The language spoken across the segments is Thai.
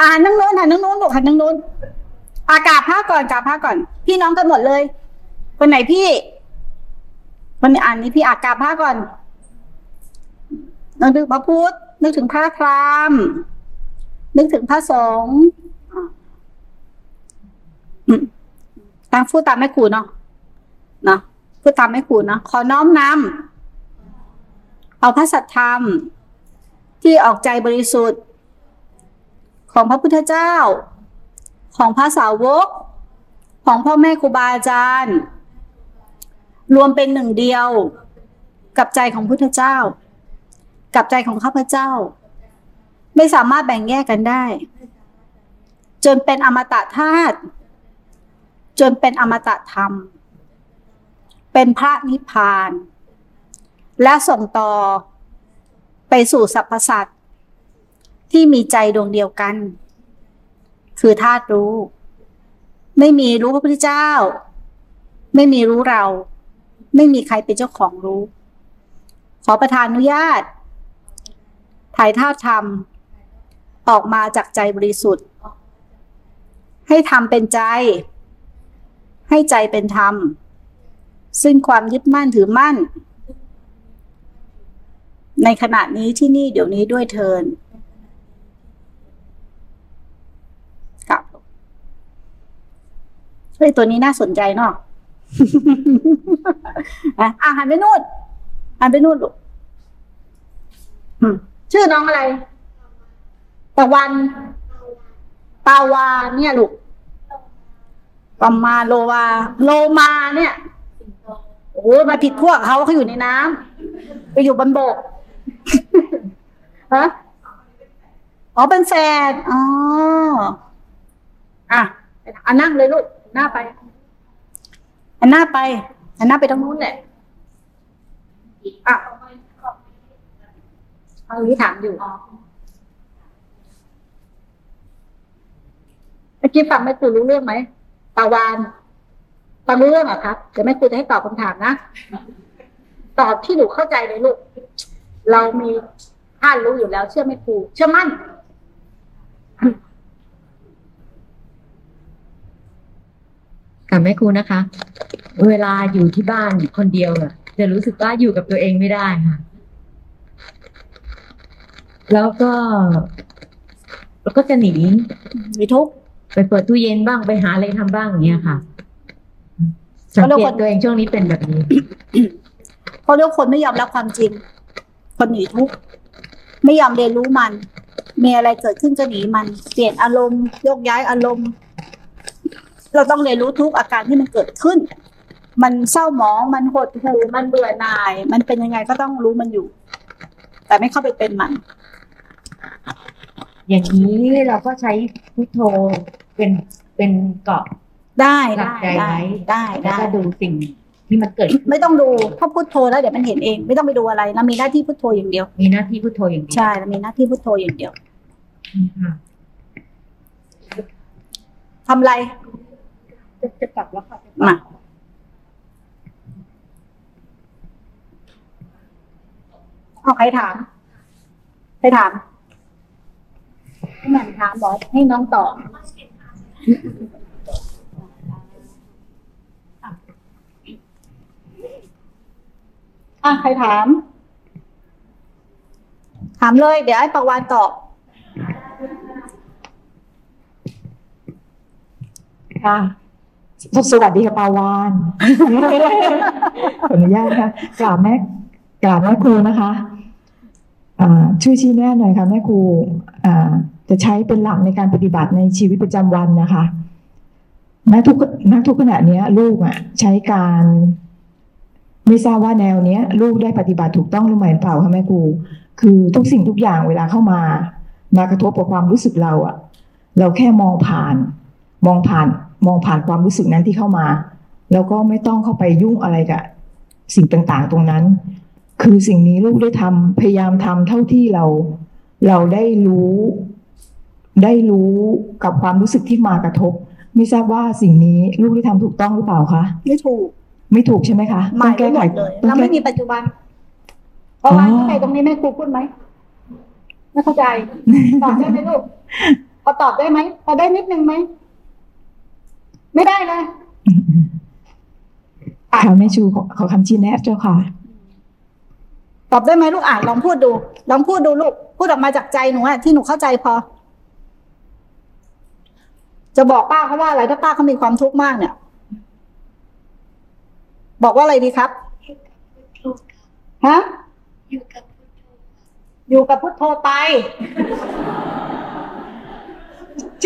อ่านนั่งโน้นหันนั่งโน้นลูกหันนั่งโน้นอากาศผ้าก่อนกาผ้าก่อน พี่น้องกันหมดเลย คนไหนพี่วันนี้อ่านนี้พี่อากาศผ้าก่อนนึกถึงพระพุทธนึกถึงพระพรามนึกถึงพระสงฆ์ตามพูดตามแม่ครูเนาะเนาะพูดตามแม่ครูเนาะขอน้อมนำเอาพระสัทธรรม ที่ออกใจบริสุทธิ์ ของพระพุทธเจ้า ของพระสาวก ของพ่อแม่ครูบาอาจารย์ รวมเป็นหนึ่งเดียวกับใจของพุทธเจ้า กับใจของข้าพเจ้า ไม่สามารถแบ่งแยกกันได้ จนเป็นอมตะธาตุจนเป็นอมตะธรรม เป็นพระนิพพาน และส่งต่อไปสู่สรรพสัตว์ ที่มีใจดวงเดียวกัน คือธาตุรู้ ไม่มีรู้พระพุทธเจ้า ไม่มีรู้เรา ไม่มีใครเป็นเจ้าของรู้ ขอประทานอนุญาต ถ่ายทาธรรม ออกมาจากใจบริสุทธิ์ ให้ทำเป็นใจ ให้ใจเป็นธรรม ซึ่งความยึดมั่นถือมั่นในขณะนี้ที่นี่เดี๋ยวนี้ด้วยเทินกับ เฮ้ยตัวนี้น่าสนใจเนาะอะอะหันไปนู่นหันไปนู่นลูกชื่อน้องอะไรตะวันปาวาเนี่ยลูกปามาโลวา โลมาเนี่ยโอ้โหมาผิดพวกเขาเขาอยู่ในน้ำไปอยู่บนบกฮะอ๋อเป็นแฟนอ๋ออะอันนั่งเลยลูก หน้าไป อันหน้าไป อันหน้าไปตรงนู้นแหละอะเอาที่ถามอยู่เมื่อกี้ฟังแม่ครูรู้เรื่องไหมปาวานฟังรู้เรื่องเหรอครับเดี๋ยวแม่ครูจะให้ตอบคำถามนะตอบที่หนูเข้าใจเลยลูก เรามีท่านรู้อยู่แล้ว เชื่อแม่ครูเชื่อมั่น กับแม่ครูนะคะ เวลาอยู่ที่บ้านคนเดียวอะจะรู้สึกว่าอยู่กับตัวเองไม่ได้ค่ะ แล้วก็ แล้วก็จะหนีมีทุกข์ไปเปิดตู้เย็นบ้างไปหาอะไรทำบ้างอย่างเงี้ยค่ะสังแล้วเกคตนตัวเองช่วงนี้เป็นแบบนี้เพราะเรื่องคนไม่ยอมรับความจริง คนหนีทุกข์ไม่ยอมเรียนรู้มัน มีอะไรเกิดขึ้นก็หนีมัน เปลี่ยนอารมณ์โยกย้ายอารมณ์ เราต้องเรียนรู้ทุกอาการที่มันเกิดขึ้น มันเศร้าหมอง มันหดหู่ มันเบื่อหน่าย มันเป็นยังไงก็ต้องรู้มันอยู่ แต่ไม่เข้าไปเป็นมัน อย่างนี้เราก็ใช้พุทโธเป็นเป็นเกาะได้หลักได้ใจได้ไว้ได้แล้วได้ก็ดูสิ่งที่มันเกิดขึ้นไม่ต้องดูถ้าพูดโทรแล้วเดี๋ยวมันเห็นเอง ไม่ต้องไปดูอะไรเรามีหน้าที่พูดโทรอย่างเดียว มีหน้าที่พุทโธอย่างเดียวใช่เรามีหน้าที่พูดโทรอย่างเดียวค่ะทำอะไร จะจะกลับแล้วค่ะมาเอาใครถามใครถามให้แหม่มถามบอกให้น้องตอบอะใครถาม ถามเลย เดี๋ยวให้ประวานตอบค่ะ สวัสดีค่ะปาวานขออนุญาตค่ะกราบแม่กราบแม่ครูนะคะอ่าช่วยชี้แนะหน่อยค่ะแม่ครูอ่าจะใช้เป็นหลักในการปฏิบัติในชีวิตประจำวันนะคะณทุกณทุกขณะเนี้ยลูกอะ ใช้การ ไม่ทราบว่าแนวเนี้ย ลูกได้ปฏิบัติถูกต้องหรือไม่เปล่าคะแม่ครูคือทุกสิ่งทุกอย่างเวลาเข้ามา มากระทบกับความรู้สึกเราอะ เราแค่มองผ่าน มองผ่าน มองผ่านความรู้สึกนั้นที่เข้ามา แล้วก็ไม่ต้องเข้าไปยุ่งอะไรกับสิ่งต่างๆ ตรงนั้น คือสิ่งนี้ลูกได้ทำพยายามทำเท่าที่เรา เราได้รู้ ได้รู้กับความรู้สึกที่มากระทบ ไม่ทราบว่าสิ่งนี้ลูกได้ทำถูกต้องหรือเปล่าคะไม่ถูก ไม่ถูกใช่ไหมคะหมายแก้ไม่หมไขดเลยต้องเราแก้ไม่มีปัจจุบันเพราะว่าอ๋อเข้าใจตรงนี้แม่ครูพูดไหมไม่เข้าใจตอบได้ไหมลูกพอตอบได้ไหมพอได้นิดนึงไหม ไม่ได้เลยค่ะแม่ชูขอขอคำชี้แนะเจ้าค่ะ ตอบได้ไหมลูกอ่านลองพูดดู ลองพูดดูลูก พูดออกมาจากใจหนูอะที่หนูเข้าใจพอ จะบอกป้าเขาว่าอะไรถ้าป้าเขามีความทุกข์มากเนี่ย บอกว่าอะไรดีครับ ฮะ อยู่กับพุทโธไปใ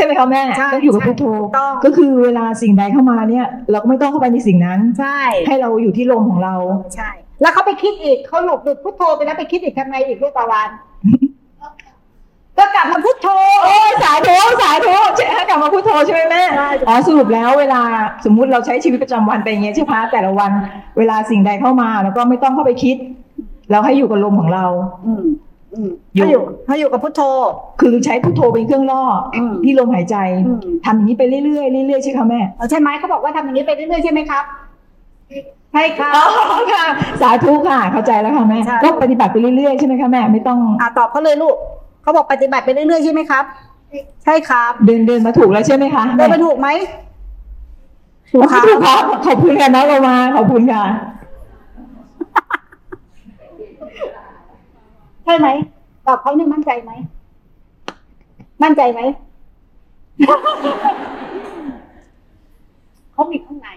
ช่ไหมคะแม่ใช่ต้องอยู่กับพุทโธถูกต้องก็คือเวลาสิ่งใดเข้ามาเนี่ย เราก็ไม่ต้องเข้าไปในสิ่งนั้นใช่ ให้เราอยู่ที่ลมของเราใช่ แล้วเขาไปคิดอีกเขาหลุดหลุดพุทโธไปแล้วไปคิดอีกทำไงอีกลูกตะวันก็กลับมาพุทโธโอ้ยสาธุสาธุใช่ให้กลับมาพุทโธใช่ไหมแม่ใช่อ๋อสรุปแล้วเวลาสมมุติเราใช้ชีวิตประจำวันไปอย่างเงี้ยใช่ไหมแต่ละวัน เวลาสิ่งใดเข้ามา แล้วก็ไม่ต้องเข้าไปคิด เราให้อยู่กับลมของเรา อื มอืมอยู่ให้อยู่ให้อยู่กับพุทโธ คือใช้พุทโธเป็นเครื่องล่ออมที่ลมหายใจอืมทำอย่างนี้ไปเรื่อยๆเรื่อยๆใช่ไหมแม่เอาใช่ไหมเขาบอกว่าทำอย่างนี้ไปเรื่อยๆใช่ไหมครับใช่ครับอ๋อค่ะ สาธุค่ะ เข้าใจแล้วค่ะแม่ใช่ก็ปฏิบัติไปเรื่อยๆใช่ไหมคะแม่ไม่ต้องอ่าตอบเขาเลยลูกเขาบอกปฏิบัติไปเรื่อยๆใช่ไหมครับ ใช่ครับเดินเดินมาถูกแล้วใช่ไหมคะเดินไปถูกไหมถูกถูกครัค่ะบขอบคุณค่ะน้องโรมาขอบคุณค่ะ ช่ไหมตอบเขาเนี่ยมั่นใจไหม มั่นใจไหม เขามีข้างใน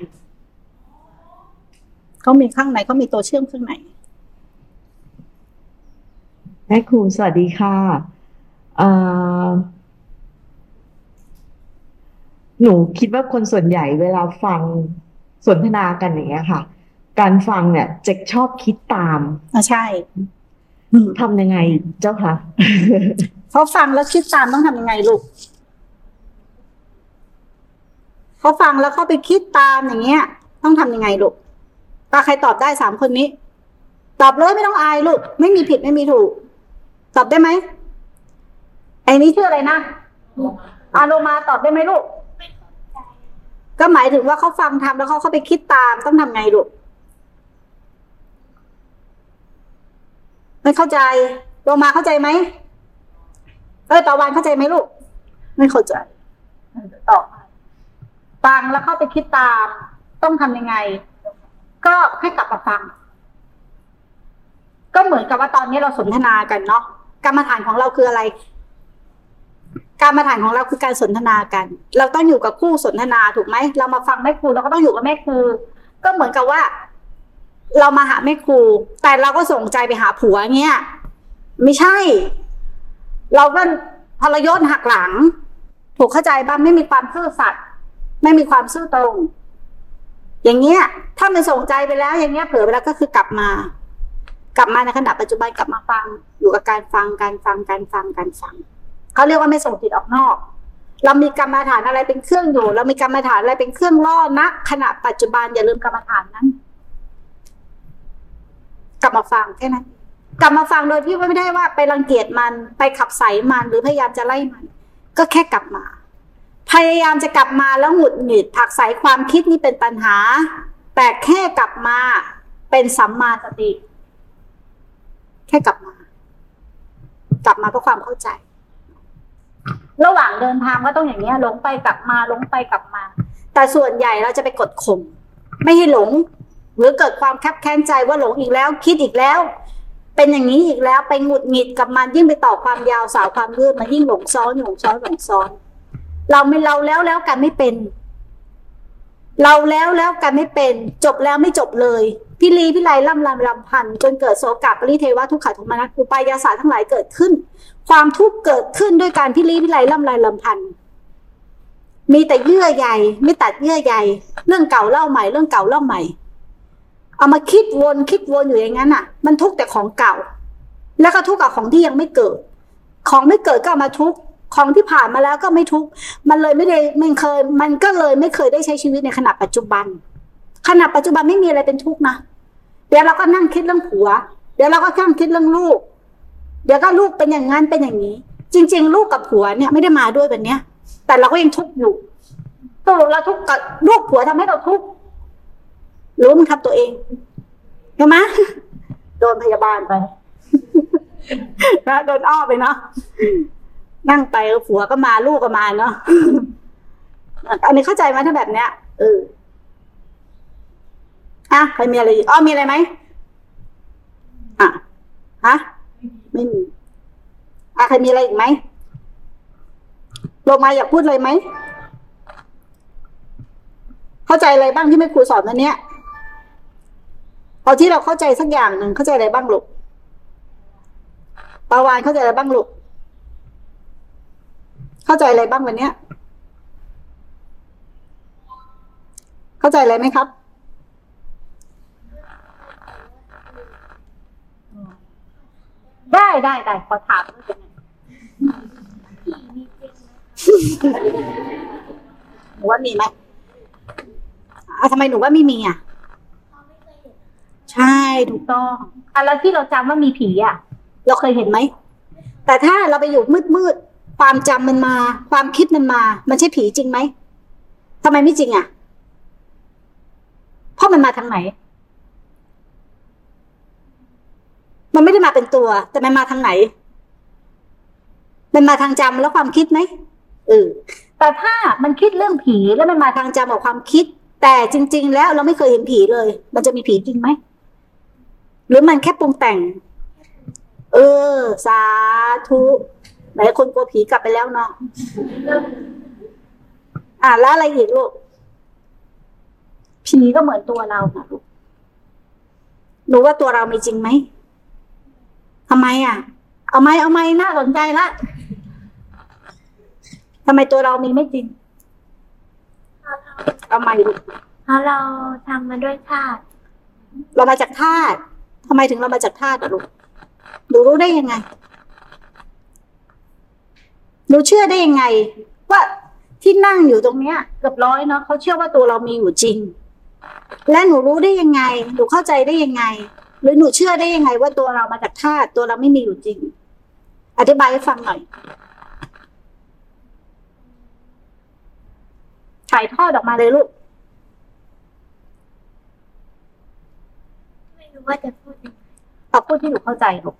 เขามีข้างในเขามีตัวเชื่อมข้างในแม่ครูสวัสดีค่ะเอ่อหนูคิดว่าคนส่วนใหญ่เวลาฟังสนทนากันอย่างเงี้ยค่ะ การฟังเนี่ยจะชอบคิดตามอ่าใช่ ทำยังไงเจ้าคะเขาฟังแล้วคิดตามต้องทำยังไงลูกเขาฟังแล้วเขาไปคิดตามอย่างเงี้ย ต้องทำยังไงลูกตาใครตอบได้สามคนนี้ ตอบเลยไม่ต้องอายลูก ไม่มีผิดไม่มีถูก ตอบได้ไหมไอ้นี้ชื่ออะไรนะอาโลมาตอบได้ไหมลูกก็หมายถึงว่าเขาฟังทำแล้วเขาเข้าไปคิดตามต้องทำไงลูก ไม่เข้าใจโลมาเข้าใจไหมเอ้ยตะวันเข้าใจไหมลูก ไม่เข้าใจตอบฟังแล้วเข้าไปคิดตาม ต้องทำยังไง ก็ให้กลับมาฟัง ก็เหมือนกับว่าตอนนี้เราสนทนากันเนาะกรรมฐานของเราคืออะไรการมาฐานของเราคือการสนทนากัน เราต้องอยู่กับคู่สนทนาถูกไหม เรามาฟังแม่ครูเราก็ต้องอยู่กับแม่ครู ก็เหมือนกับว่า เรามาหาแม่ครู แต่เราก็ส่งใจไปหาผัวเงี้ยไม่ใช่ เราก็ทรยศหักหลังถูกเข้าใจบ้างไม่มีความซื่อสัตย์ไม่มีความซื่อตรง อย่างเงี้ย ถ้ามันส่งใจไปแล้ว อย่างเงี้ยเผลอไปแล้วก็คือกลับมา กลับมาในขณะปัจจุบันกลับมาฟัง อยู่กับการฟังการฟังการฟังการฟังเขาเรียกว่าไม่ส่งจิตออกนอก เรามีกรรมฐานอะไรเป็นเครื่องอยู่ เรามีกรรมฐานอะไรเป็นเครื่องล่อณขณะปัจจุบันอย่าลืมกรรมฐานนั้น กลับมาฟังแค่นั้นกลับมาฟังโดยที่ไม่ได้ว่าไปรังเกียจมันไปขับใส่มันหรือพยายามจะไล่มัน ก็แค่กลับมา พยายามจะกลับมาแล้วหงุดหงิดผักใส่ความคิดนี่เป็นปัญหา แต่แค่กลับมาเป็นสัมมาสติ แค่กลับมา กลับมาเพราะความเข้าใจ ระหว่างเดินทางก็ต้องอย่างเนี้ยหลงไปกลับมาหลงไปกลับมา แต่ส่วนใหญ่เราจะไปกดข่มไม่ให้หลง หรือเกิดความแคบแค้นใจว่าหลงอีกแล้ว คิดอีกแล้ว เป็นอย่างนี้อีกแล้วไปหงุดหงิดกับมันยิ่งไปต่อความยาวสาวความยืดมันยิ่งหลงซ้อนหลงซ้อนหลงซ้อน เราไม่เราแล้วแล้วกันไม่เป็น เราแล้วแล้วกันไม่เป็น จบแล้วไม่จบเลยพิลีพิไลล่ำลำลำพันจนเกิดโสกาปริเทวะทุกขะโทมนัสอุปายาสาทั้งหลายเกิดขึ้น ความทุกข์เกิดขึ้นด้วยการพิลีพิไลล่ำลายลำพันมีแต่เยื่อใยไม่ตัดเยื่อใยเรื่องเก่าเล่าใหม่เรื่องเก่าเล่าใหม่ เอามาคิดวนคิดวนอยู่อย่างนั้นอะ มันทุกข์แต่ของเก่า แล้วก็ทุกข์กับของที่ยังไม่เกิด ของไม่เกิดก็ามาทุกข์ของที่ผ่านมาแล้วก็ไม่ทุกข์มันเลยไม่ได้มันเคย มันก็เลยไม่เคยได้ใช้ชีวิตในขณะปัจจุบัน ขณะปัจจุบันไม่มีอะไรเป็นทุกข์นะเดี๋ยวเราก็นั่งคิดเรื่องผัว เดี๋ยวเราก็นั่งคิดเรื่องลูก เดี๋ยวก็ลูกเป็นอย่างนั้นเป็นอย่างนี้ จริง ๆ ลูกกับผัวเนี่ยไม่ได้มาด้วยวันเนี้ย แต่เราก็ยังทุกข์อยู่ตกลงเราทุกข์กับลูกผัวทำให้เราทุกข์ รือว่ามึงทำตัวเองใช่ไหมโดนพยาบาลไปนะโดนอ้อไปเนาะนั่งไปผัวก็มาลูกก็มาเนาะอันนี้เข้าใจไหมถ้าแบบเนี้ยเอออะใครมีอะไรอีกอ๋อมีอะไรไหมอะฮะไม่มีอะใครมีอะไรอีกไหมโลมาอยากพูดอะไรไหมเข้าใจอะไรบ้างที่แม่ครูสอนวันเนี้ย เอาที่เราเข้าใจสักอย่างหนึ่งเข้าใจอะไรบ้างลูกปาวานเข้าใจอะไรบ้างลูก เข้าใจอะไรบ้างวันเนี้ย เข้าใจอะไรไหมครับ ได้ได้ได้ขอถามด้วยเป็นไงหนูว่ามีไหมอะทำไมหนูว่าไม่มีอะใช่ ถูกต้องอะแล้วที่เราจำว่ามีผีอะ เราเคยเห็นไหม แต่ถ้าเราไปอยู่มืดมืดความจำมันมา ความคิดมันมา มันใช่ผีจริงไหมทำไมไม่จริงอะ เพราะมันมาทางไหน มันไม่ได้มาเป็นตัว แต่มันมาทางไหน มันมาทางจำแล้วความคิดไหมเออแต่ถ้ามันคิดเรื่องผีแล้วมันมาทางจำกับความคิด แต่จริง ๆ แล้วเราไม่เคยเห็นผีเลย มันจะมีผีจริงไหม หรือมันแค่ปรุงแต่ง เออ สาธุไหนคนกลัวผีกลับไปแล้วเนาะอะแล้วอะไรอีกลูกผีก็เหมือนตัวเรานะลูกหนูว่าตัวเรามีจริงไหมทำไมอะ เอาไหมเอาไหมน่าสนใจละทำไมตัวเรามีไม่จริง เอาไหมลูกเพราะเราทำมาด้วยธาตุเรามาจากธาตุ ทำไมถึงเรามาจากธาตุอะลูกหนูรู้ได้ยังไงหนูเชื่อได้ยังไง ว่าที่นั่งอยู่ตรงเนี้ยเกือบร้อยเนาะเขาเชื่อว่าตัวเรามีอยู่จริง และหนูรู้ได้ยังไง หนูเข้าใจได้ยังไง หรือหนูเชื่อได้ยังไง ว่าตัวเรามาจากธาตุตัวเราไม่มีอยู่จริง อธิบายให้ฟังหน่อยถ่ายทอดออกมาเลยลูก ไม่รู้ ว่าจะพูดยังไงเอาพูดที่หนูเข้าใจลูก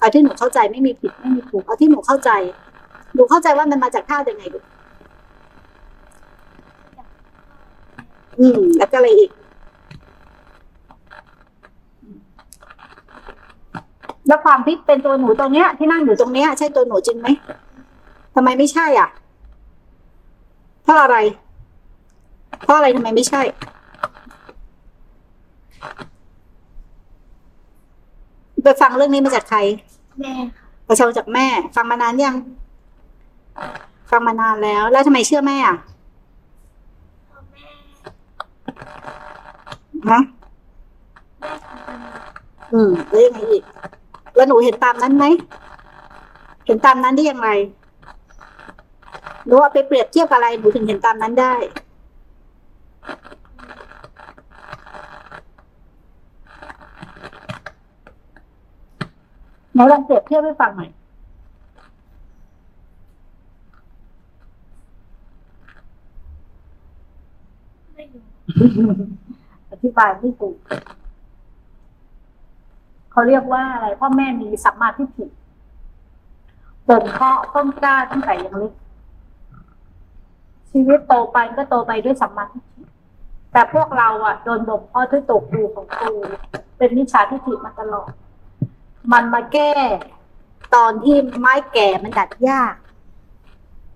เอาที่หนูเข้าใจไม่มีผิดไม่มีถูกเอาที่หนูเข้าใจหนูเข้าใจว่ามันมาจากธาตุยังไงลูกอืม แล้วก็อะไรอีก แล้วความพิษเป็นตัวหนูตรงเนี้ย ที่นั่งอยู่ตรงเนี้ย ใช่ตัวหนูจริงไหมทำไมไม่ใช่อะ เพราะอะไร เพราะอะไรทำไมไม่ใช่ ไปฟังเรื่องนี้มาจากใคร แม่ค่ะประชาจากแม่ ฟังมานานยัง ฟังมานานแล้ว แล้วทำไมเชื่อแม่อะพ่อแม่ฮะแม่ทำมาอืมแล้วยังไงอีกแล้วหนูเห็นตามนั้นไหมเห็นตามนั้นได้อย่างไรหนูเอาไปเปรียบเทียบอะไรหนูถึงเห็นตามนั้นได้ หนลองเปรียบเทียบให้ฟังหน่อยอธิบายไม่ถูกเขาเรียกว่าอะไรพ่อแม่มีสัมมาทิฏฐิบ่มเพาะต้นกล้าตั้งแต่ยังเล็กชีวิตโตไปก็โตไปด้วยสัมมาทิฏฐิแต่พวกเราอะโดนบ่มเพาะด้วยตกดูของครูเป็นมิจฉาทิฏฐิมาตลอด มันมาแก้ ตอนที่ไม้แก่มันดัดยาก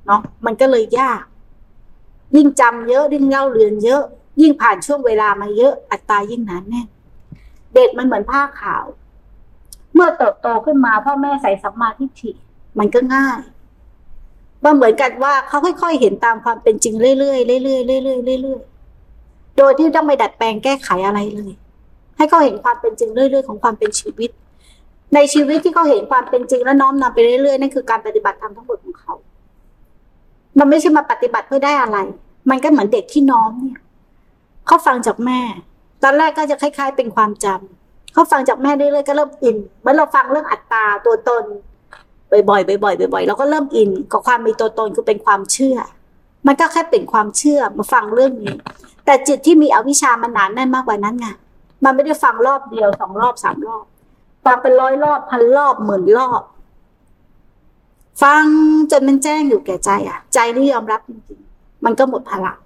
เนาะมันก็เลยยาก ยิ่งจำเยอะยิ่งเล่าเรียนเยอะ ยิ่งผ่านช่วงเวลามาเยอะอัตรายิ่งหนานแน่นเด็กมันเหมือนผ้าขาว เมื่อเติบโตขึ้นมาพ่อแม่ใส่สัมมาทิฏฐิมันก็ง่ายมันเหมือนกันว่าเขาค่อยๆเห็นตามความเป็นจริงเรื่อยๆเรื่อยๆเรื่อยๆเรื่อยๆโดยที่ต้องไปดัดแปลงแก้ไขอะไรเลย ให้เขาเห็นความเป็นจริงเรื่อยๆของความเป็นชีวิต ในชีวิตที่เขาเห็นความเป็นจริงและน้อมนำไปเรื่อยๆนั่นคือการปฏิบัติธรรมทั้งหมดของเขา มันไม่ใช่มาปฏิบัติเพื่อได้อะไร มันก็เหมือนเด็กที่น้อมเนี่ยเขาฟังจากแม่ ตอนแรกก็จะคล้าย ๆ เป็นความจำเขาฟังจากแม่เรื่อยๆก็เริ่มอินเมือเราฟังเรื่องอัตตาตัวตนบ่อยๆบ่อยๆบ่อยๆเราก็เริ่มอินกับความมีตัวตนคือเป็นความเชื่อ มันก็แค่เป็นความเชื่อมาฟังเรื่องนี้ แต่จิตที่มีอวิชชามันหนานแน่นมากกว่านั้นไงมันไม่ได้ฟังรอบเดียวสองรอบสามรอบ ฟังเป็นร้อยรอบพันรอบหมื่นรอบ ฟังจนมันแจ้งอยู่แก่ใจ อะ ใจนี่ยอมรับจริงๆ มันก็หมดพลัง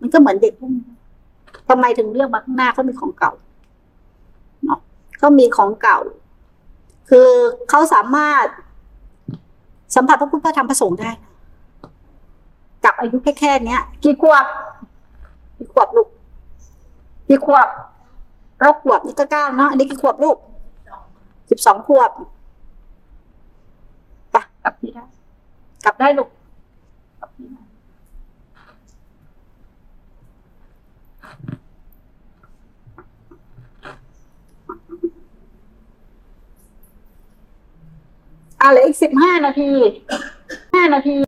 มันก็เหมือนเด็กพวกนี้ทำไมถึงเลือกมาข้างหน้าเขามีของเก่าเนาะเขามีของเก่า คือเขาสามารถ สัมผัสพระพุทธธรรมพระสงฆ์ได้กับอายุแค่แค่นี้ยกี่ขวบกี่ขวบลูกกี่ขวบเราขวบนี่ก็เก้าเนาะอันนี้กี่ขวบลูก สิบสองขวบไปกลับที่ได้ กลับได้ลูกกลับที่ได้อะเหลืออีกสิบห้านาทีห้านาที